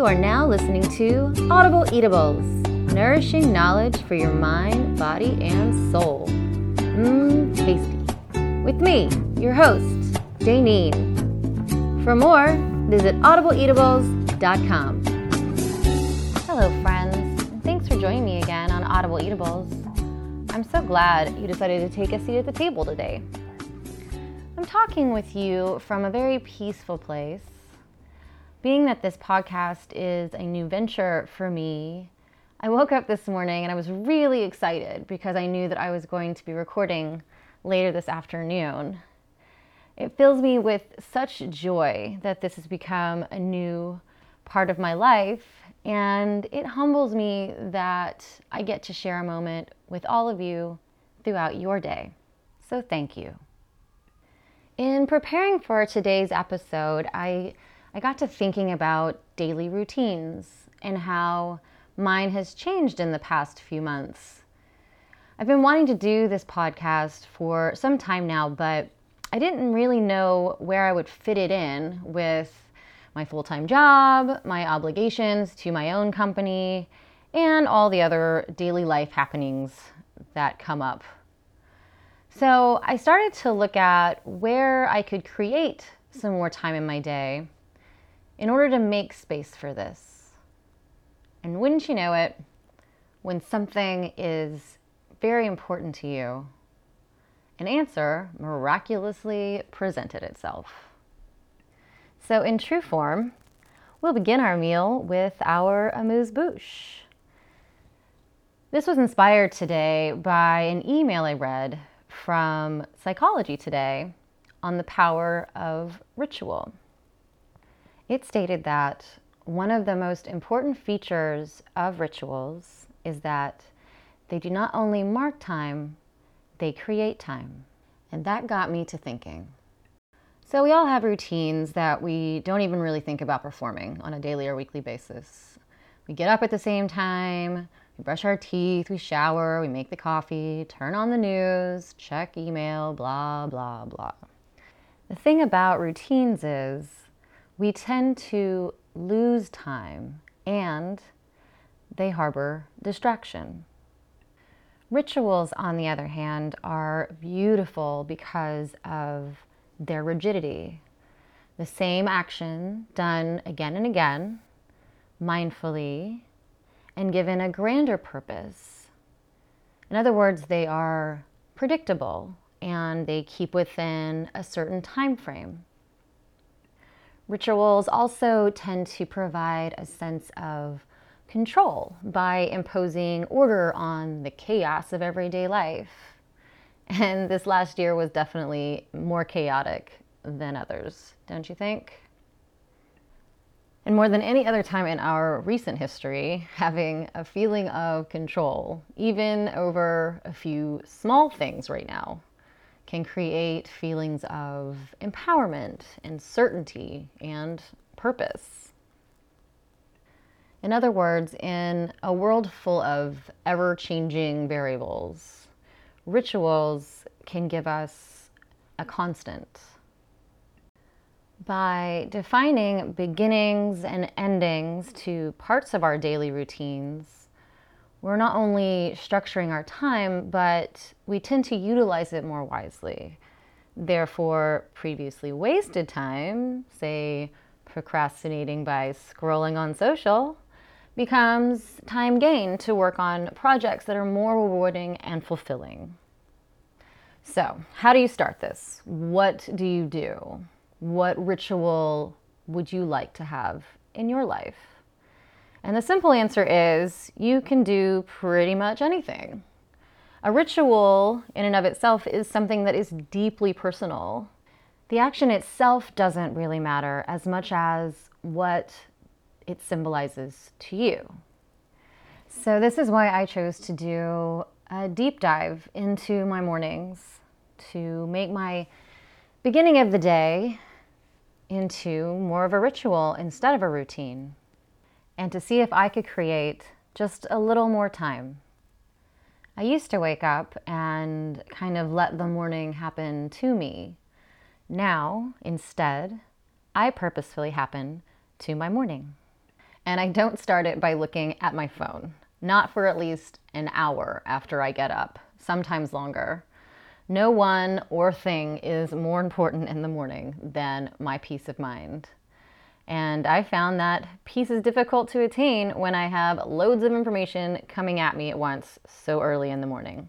You are now listening to Audible Eatables, nourishing knowledge for your mind, body, and soul. Mmm, tasty. With me, your host, Daneen. For more, visit audibleeatables.com. Hello, friends. Thanks for joining me again on Audible Eatables. I'm so glad you decided to take a seat at the table today. I'm talking with you from a very peaceful place. Being that this podcast is a new venture for me, I woke up this morning and I was really excited because I knew that I was going to be recording later this afternoon. It fills me with such joy that this has become a new part of my life, and it humbles me that I get to share a moment with all of you throughout your day. So, thank you. In preparing for today's episode, I, I got to thinking about daily routines and how mine has changed in the past few months. I've been wanting to do this podcast for some time now, but I didn't really know where I would fit it in with my full time job, my obligations to my own company, and all the other daily life happenings that come up so I started to look at where I could create some more time in my day in order to make space for this. And wouldn't you know it, when something is very important to you, an answer miraculously presented itself. So, in true form, we'll begin our meal with our amuse bouche. This was inspired today by an email I read from Psychology Today on the power of ritual. It stated that one of the most important features of rituals is that they do not only mark time, they create time. And that got me to thinking. So, we all have routines that we don't even really think about performing on a daily or weekly basis. We get up at the same time, we brush our teeth, we shower, we make the coffee, turn on the news, check email, blah, blah, blah. The thing about routines is we tend to lose time and they harbor distraction. Rituals, on the other hand, are beautiful because of their rigidity. The same action done again and again, mindfully, and given a grander purpose. In other words, they are predictable and they keep within a certain time frame. Rituals also tend to provide a sense of control by imposing order on the chaos of everyday life. And this last year was definitely more chaotic than others, don't you think? and more than any other time in our recent history, having a feeling of control, even over a few small things right now, can create feelings of empowerment and certainty and purpose. In other words, in a world full of ever changing variables, rituals can give us a constant by defining beginnings and endings to parts of our daily routines, we're not only structuring our time, but we tend to utilize it more wisely. Therefore, previously wasted time, say procrastinating by scrolling on social, becomes time gained to work on projects that are more rewarding and fulfilling. So, how do you start this? What do you do? what ritual would you like to have in your life? And the simple answer is you can do pretty much anything. A ritual, in and of itself, is something that is deeply personal. The action itself doesn't really matter as much as what it symbolizes to you. So, this is why I chose to do a deep dive into my mornings to make my beginning of the day into more of a ritual instead of a routine and to see if I could create just a little more time. I used to wake up and kind of let the morning happen to me. Now, instead, I purposefully happen to my morning. And I don't start it by looking at my phone, not for at least an hour after I get up, sometimes longer. No one or thing is more important in the morning than my peace of mind. And I found that peace is difficult to attain when I have loads of information coming at me at once so early in the morning.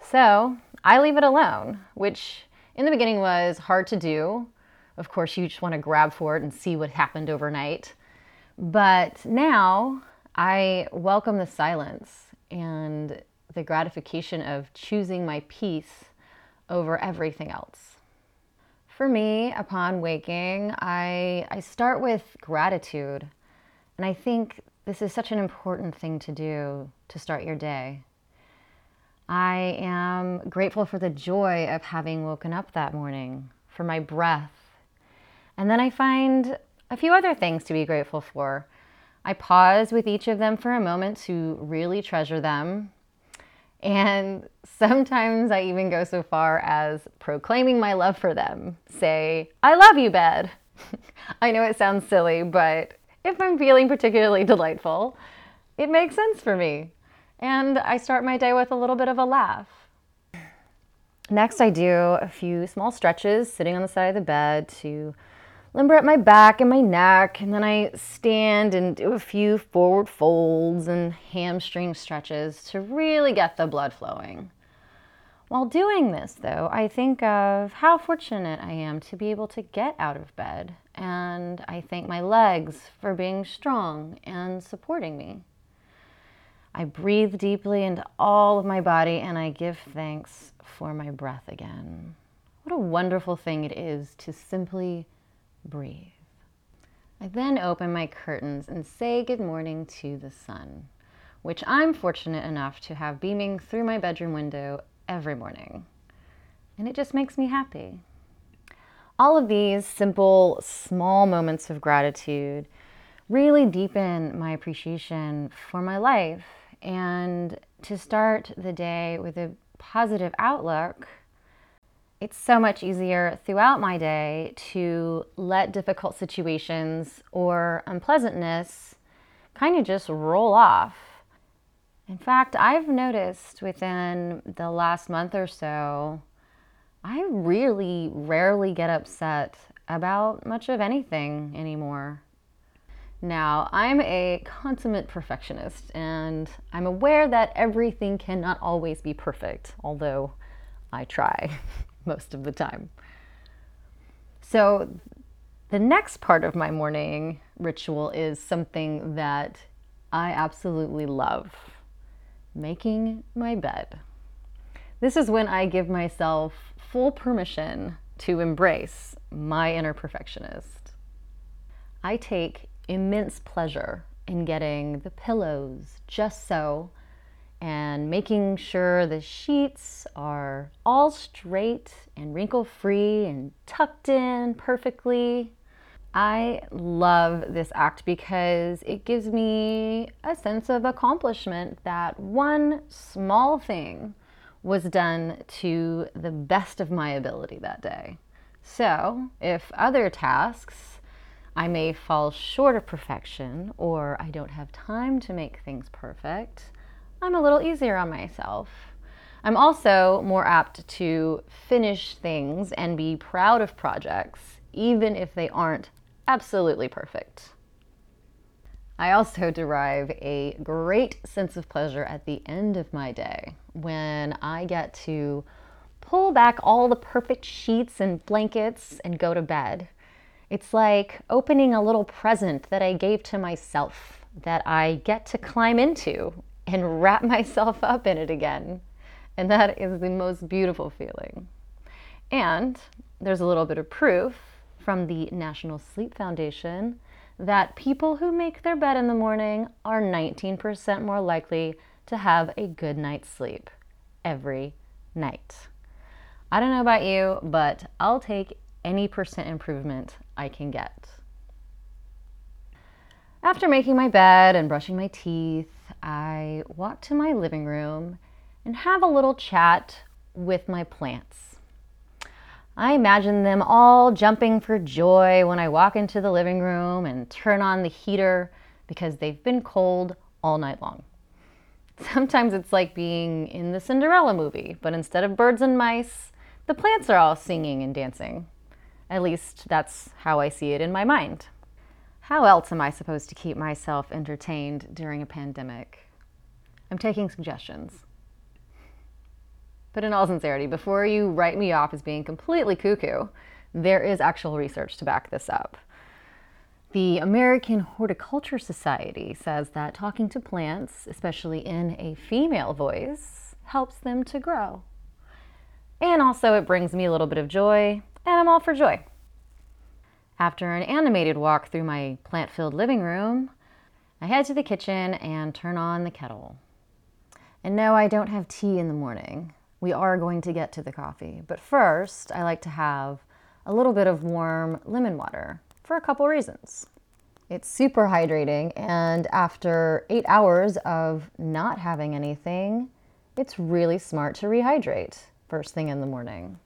So I leave it alone, which in the beginning was hard to do. Of course, you just want to grab for it and see what happened overnight. But now I welcome the silence and the gratification of choosing my peace over everything else. For me, upon waking, I, I start with gratitude. And I think this is such an important thing to do to start your day. I am grateful for the joy of having woken up that morning, for my breath. And then I find a few other things to be grateful for. I pause with each of them for a moment to really treasure them. And sometimes I even go so far as proclaiming my love for them. Say, I love you, bed. I know it sounds silly, but if I'm feeling particularly delightful, it makes sense for me and I start my day with a little bit of a laugh. Next, I do a few small stretches sitting on the side of the bed to limber up my back and my neck, and then I stand and do a few forward folds and hamstring stretches to really get the blood flowing. While doing this, though, I think of how fortunate I am to be able to get out of bed, and I thank my legs for being strong and supporting me. I breathe deeply into all of my body and I give thanks for my breath again. What a wonderful thing it is to simply breathe. I then open my curtains and say good morning to the sun, which I'm fortunate enough to have beaming through my bedroom window every morning. And it just makes me happy. All of these simple, small moments of gratitude really deepen my appreciation for my life and to start the day with a positive outlook, it's so much easier throughout my day to let difficult situations or unpleasantness kind of just roll off. In fact, I've noticed within the last month or so, I really rarely get upset about much of anything anymore. Now, I'm a consummate perfectionist, and I'm aware that everything cannot always be perfect, although I try most of the time. So, the next part of my morning ritual is something that I absolutely love making my bed. This is when I give myself full permission to embrace my inner perfectionist. I take immense pleasure in getting the pillows just so and making sure the sheets are all straight and wrinkle free and tucked in perfectly. I love this act because it gives me a sense of accomplishment that one small thing was done to the best of my ability that day. So, if other tasks I may fall short of perfection or I don't have time to make things perfect, I'm a little easier on myself. I'm also more apt to finish things and be proud of projects, even if they aren't absolutely perfect. I also derive a great sense of pleasure at the end of my day when I get to pull back all the perfect sheets and blankets and go to bed. It's like opening a little present that I gave to myself that I get to climb into and wrap myself up in it again. And that is the most beautiful feeling. And there's a little bit of proof from the National Sleep Foundation that people who make their bed in the morning are 19% more likely to have a good night's sleep every night. I don't know about you, but I'll take any percent improvement I can get. After making my bed and brushing my teeth, I walk to my living room and have a little chat with my plants. I imagine them all jumping for joy when I walk into the living room and turn on the heater because they've been cold all night long. Sometimes it's like being in the Cinderella movie, but instead of birds and mice, the plants are all singing and dancing. At least that's how I see it in my mind. How else am I supposed to keep myself entertained during a pandemic? I'm taking suggestions. But in all sincerity, before you write me off as being completely cuckoo, there is actual research to back this up. The American Horticulture Society says that talking to plants, especially in a female voice, helps them to grow. And also, it brings me a little bit of joy, and I'm all for joy. After an animated walk through my plant filled living room, I head to the kitchen and turn on the kettle. And no, I don't have tea in the morning. We are going to get to the coffee. But first, I like to have a little bit of warm lemon water for a couple reasons. It's super hydrating, and after eight hours of not having anything, it's really smart to rehydrate first thing in the morning.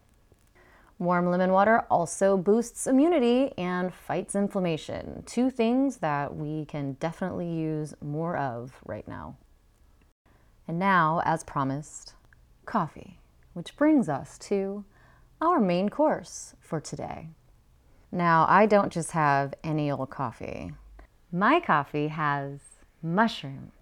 Warm lemon water also boosts immunity and fights inflammation, two things that we can definitely use more of right now. And now, as promised, coffee, which brings us to our main course for today. Now, I don't just have any old coffee. My coffee has mushrooms.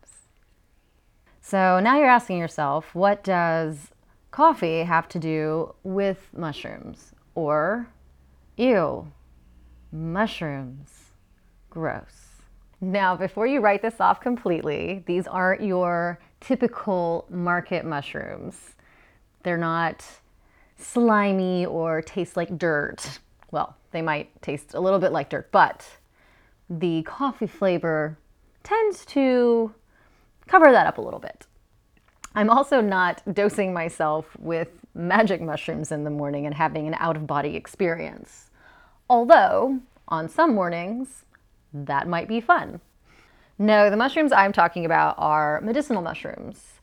So now you're asking yourself, what does coffee have to do with mushrooms? Or, ew, mushrooms, gross. Now, before you write this off completely, these aren't your typical market mushrooms. They're not slimy or taste like dirt. Well, they might taste a little bit like dirt, but the coffee flavor tends to cover that up a little bit. I'm also not dosing myself with magic mushrooms in the morning and having an out of body experience. Although, on some mornings, that might be fun. No, the mushrooms I'm talking about are medicinal mushrooms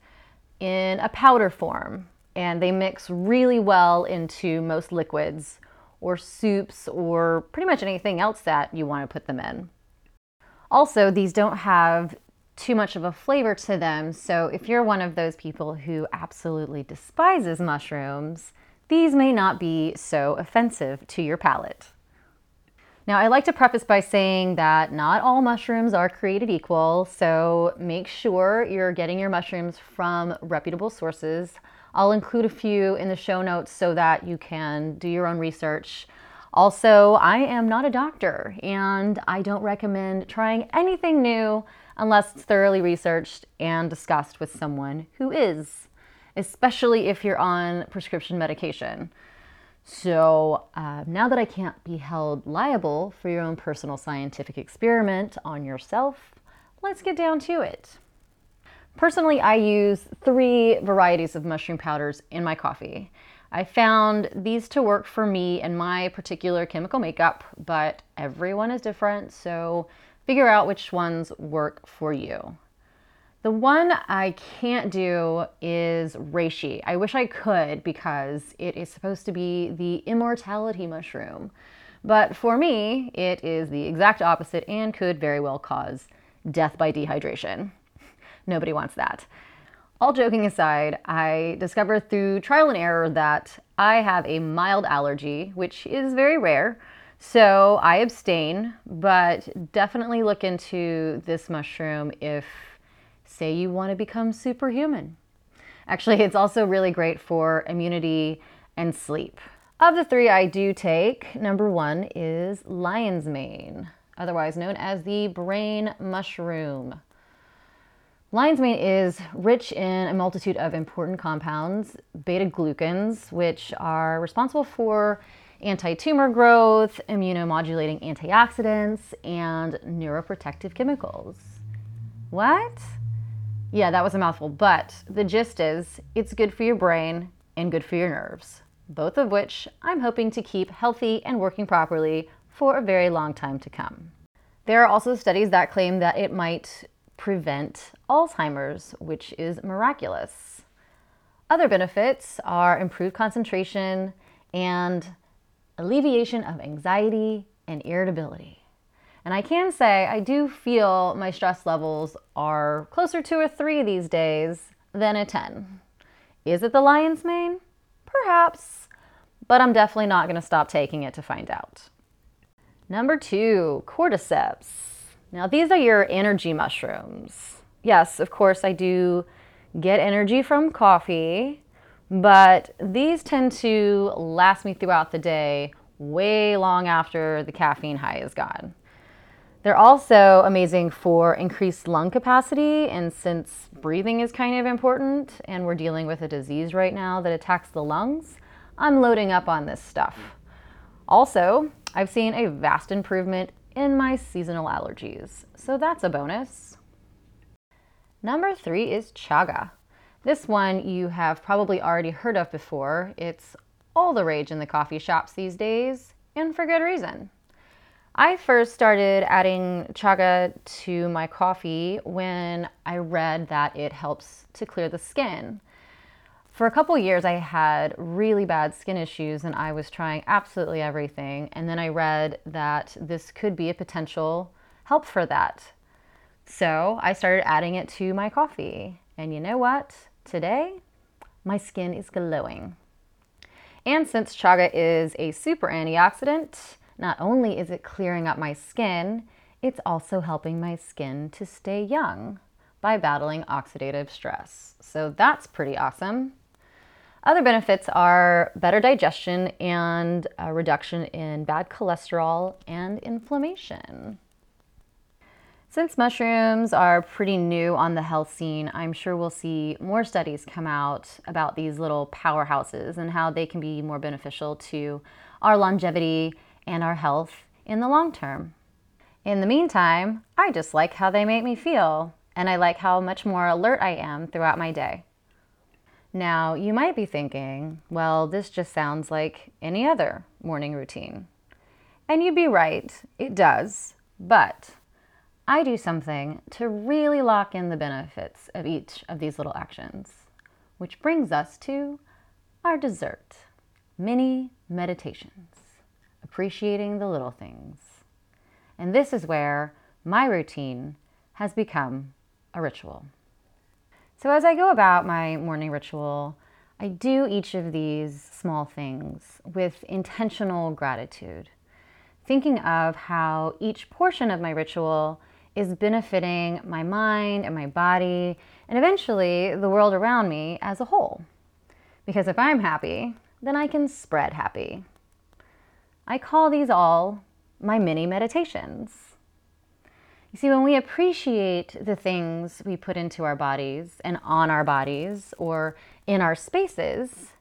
in a powder form, and they mix really well into most liquids or soups or pretty much anything else that you want to put them in. Also, these don't have too much of a flavor to them. So if you're one of those people who absolutely despises mushrooms, these may not be so offensive to your palate. Now, I like to preface by saying that not all mushrooms are created equal, so make sure you're getting your mushrooms from reputable sources. I'll include a few in the show notes so that you can do your own research. Also, I am not a doctor and I don't recommend trying anything new unless it's thoroughly researched and discussed with someone who is, especially if you're on prescription medication. So uh, now that I can't be held liable for your own personal scientific experiment on yourself, let's get down to it. Personally, I use three varieties of mushroom powders in my coffee. I found these to work for me and my particular chemical makeup, but everyone is different, so figure out which ones work for you. The one I can't do is reishi. I wish I could because it is supposed to be the immortality mushroom. But for me, it is the exact opposite and could very well cause death by dehydration. Nobody wants that. All joking aside, I discovered through trial and error that I have a mild allergy, which is very rare, so I abstain, but definitely look into this mushroom if, say, you want to become superhuman. Actually, it's also really great for immunity and sleep. Of the three I do take, number one is lion's mane, otherwise known as the brain mushroom. Lion's mane is rich in a multitude of important compounds, beta glucans, which are responsible for anti tumor growth, immunomodulating antioxidants, and neuroprotective chemicals. What? Yeah, that was a mouthful, but the gist is it's good for your brain and good for your nerves, both of which I'm hoping to keep healthy and working properly for a very long time to come. There are also studies that claim that it might prevent Alzheimer's, which is miraculous. Other benefits are improved concentration and alleviation of anxiety and irritability. And I can say I do feel my stress levels are closer to a three these days than a 10. Is it the lion's mane? Perhaps, but I'm definitely not going to stop taking it to find out. Number two, cordyceps. Now, these are your energy mushrooms. Yes, of course, I do get energy from coffee, but these tend to last me throughout the day way long after the caffeine high is gone. They're also amazing for increased lung capacity, and since breathing is kind of important and we're dealing with a disease right now that attacks the lungs, I'm loading up on this stuff. Also, I've seen a vast improvement in my seasonal allergies, so that's a bonus. Number three is chaga. This one you have probably already heard of before. It's all the rage in the coffee shops these days, and for good reason. I first started adding chaga to my coffee when I read that it helps to clear the skin. For a couple years, I had really bad skin issues and I was trying absolutely everything. And then I read that this could be a potential help for that. So I started adding it to my coffee. And you know what? Today, my skin is glowing. And since chaga is a super antioxidant, not only is it clearing up my skin, it's also helping my skin to stay young by battling oxidative stress. So that's pretty awesome. Other benefits are better digestion and a reduction in bad cholesterol and inflammation. Since mushrooms are pretty new on the health scene, I'm sure we'll see more studies come out about these little powerhouses and how they can be more beneficial to our longevity and our health in the long term. In the meantime, I just like how they make me feel, and I like how much more alert I am throughout my day. Now, you might be thinking, well, this just sounds like any other morning routine. And you'd be right, it does. But I do something to really lock in the benefits of each of these little actions, which brings us to our dessert mini meditations appreciating the little things. And this is where my routine has become a ritual. So, as I go about my morning ritual, I do each of these small things with intentional gratitude, thinking of how each portion of my ritual is benefiting my mind and my body, and eventually the world around me as a whole. Because if I'm happy, then I can spread happy. I call these all my mini meditations. You see, when we appreciate the things we put into our bodies and on our bodies or in our spaces,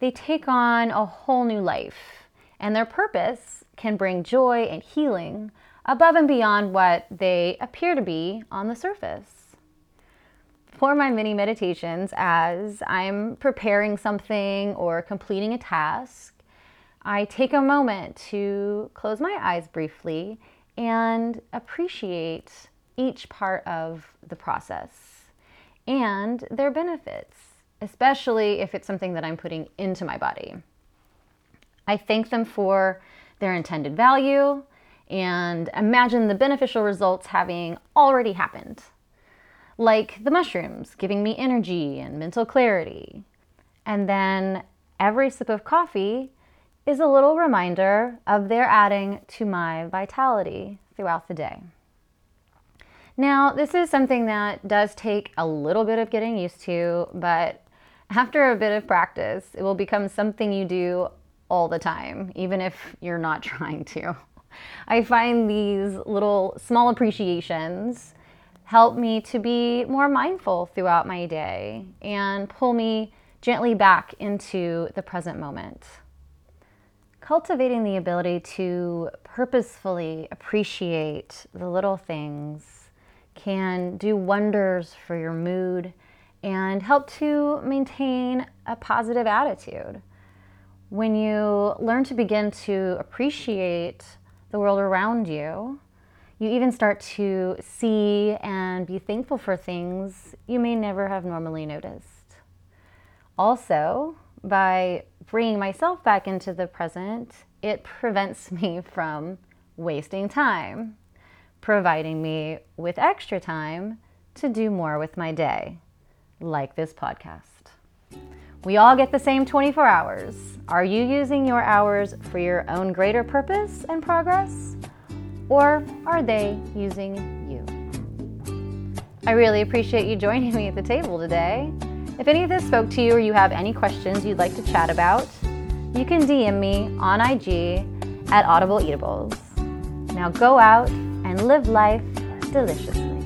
they take on a whole new life, and their purpose can bring joy and healing above and beyond what they appear to be on the surface. For my mini meditations, as I'm preparing something or completing a task, I take a moment to close my eyes briefly and appreciate each part of the process and their benefits, especially if it's something that I'm putting into my body. I thank them for their intended value and imagine the beneficial results having already happened. Like the mushrooms giving me energy and mental clarity. And then every sip of coffee is a little reminder of their adding to my vitality throughout the day. Now, this is something that does take a little bit of getting used to, but after a bit of practice, it will become something you do all the time, even if you're not trying to. I find these little small appreciations help me to be more mindful throughout my day and pull me gently back into the present moment cultivating the ability to purposefully appreciate the little things can do wonders for your mood and help to maintain a positive attitude. When you learn to begin to appreciate the world around you, you even start to see and be thankful for things you may never have normally noticed. Also, by bringing myself back into the present, it prevents me from wasting time. providing me with extra time to do more with my day, like this podcast. We all get the same 24 hours. Are you using your hours for your own greater purpose and progress? Or are they using you? I really appreciate you joining me at the table today. If any of this spoke to you or you have any questions you'd like to chat about, you can DM me on IG at Audible Eatables. Now go out and live life deliciously.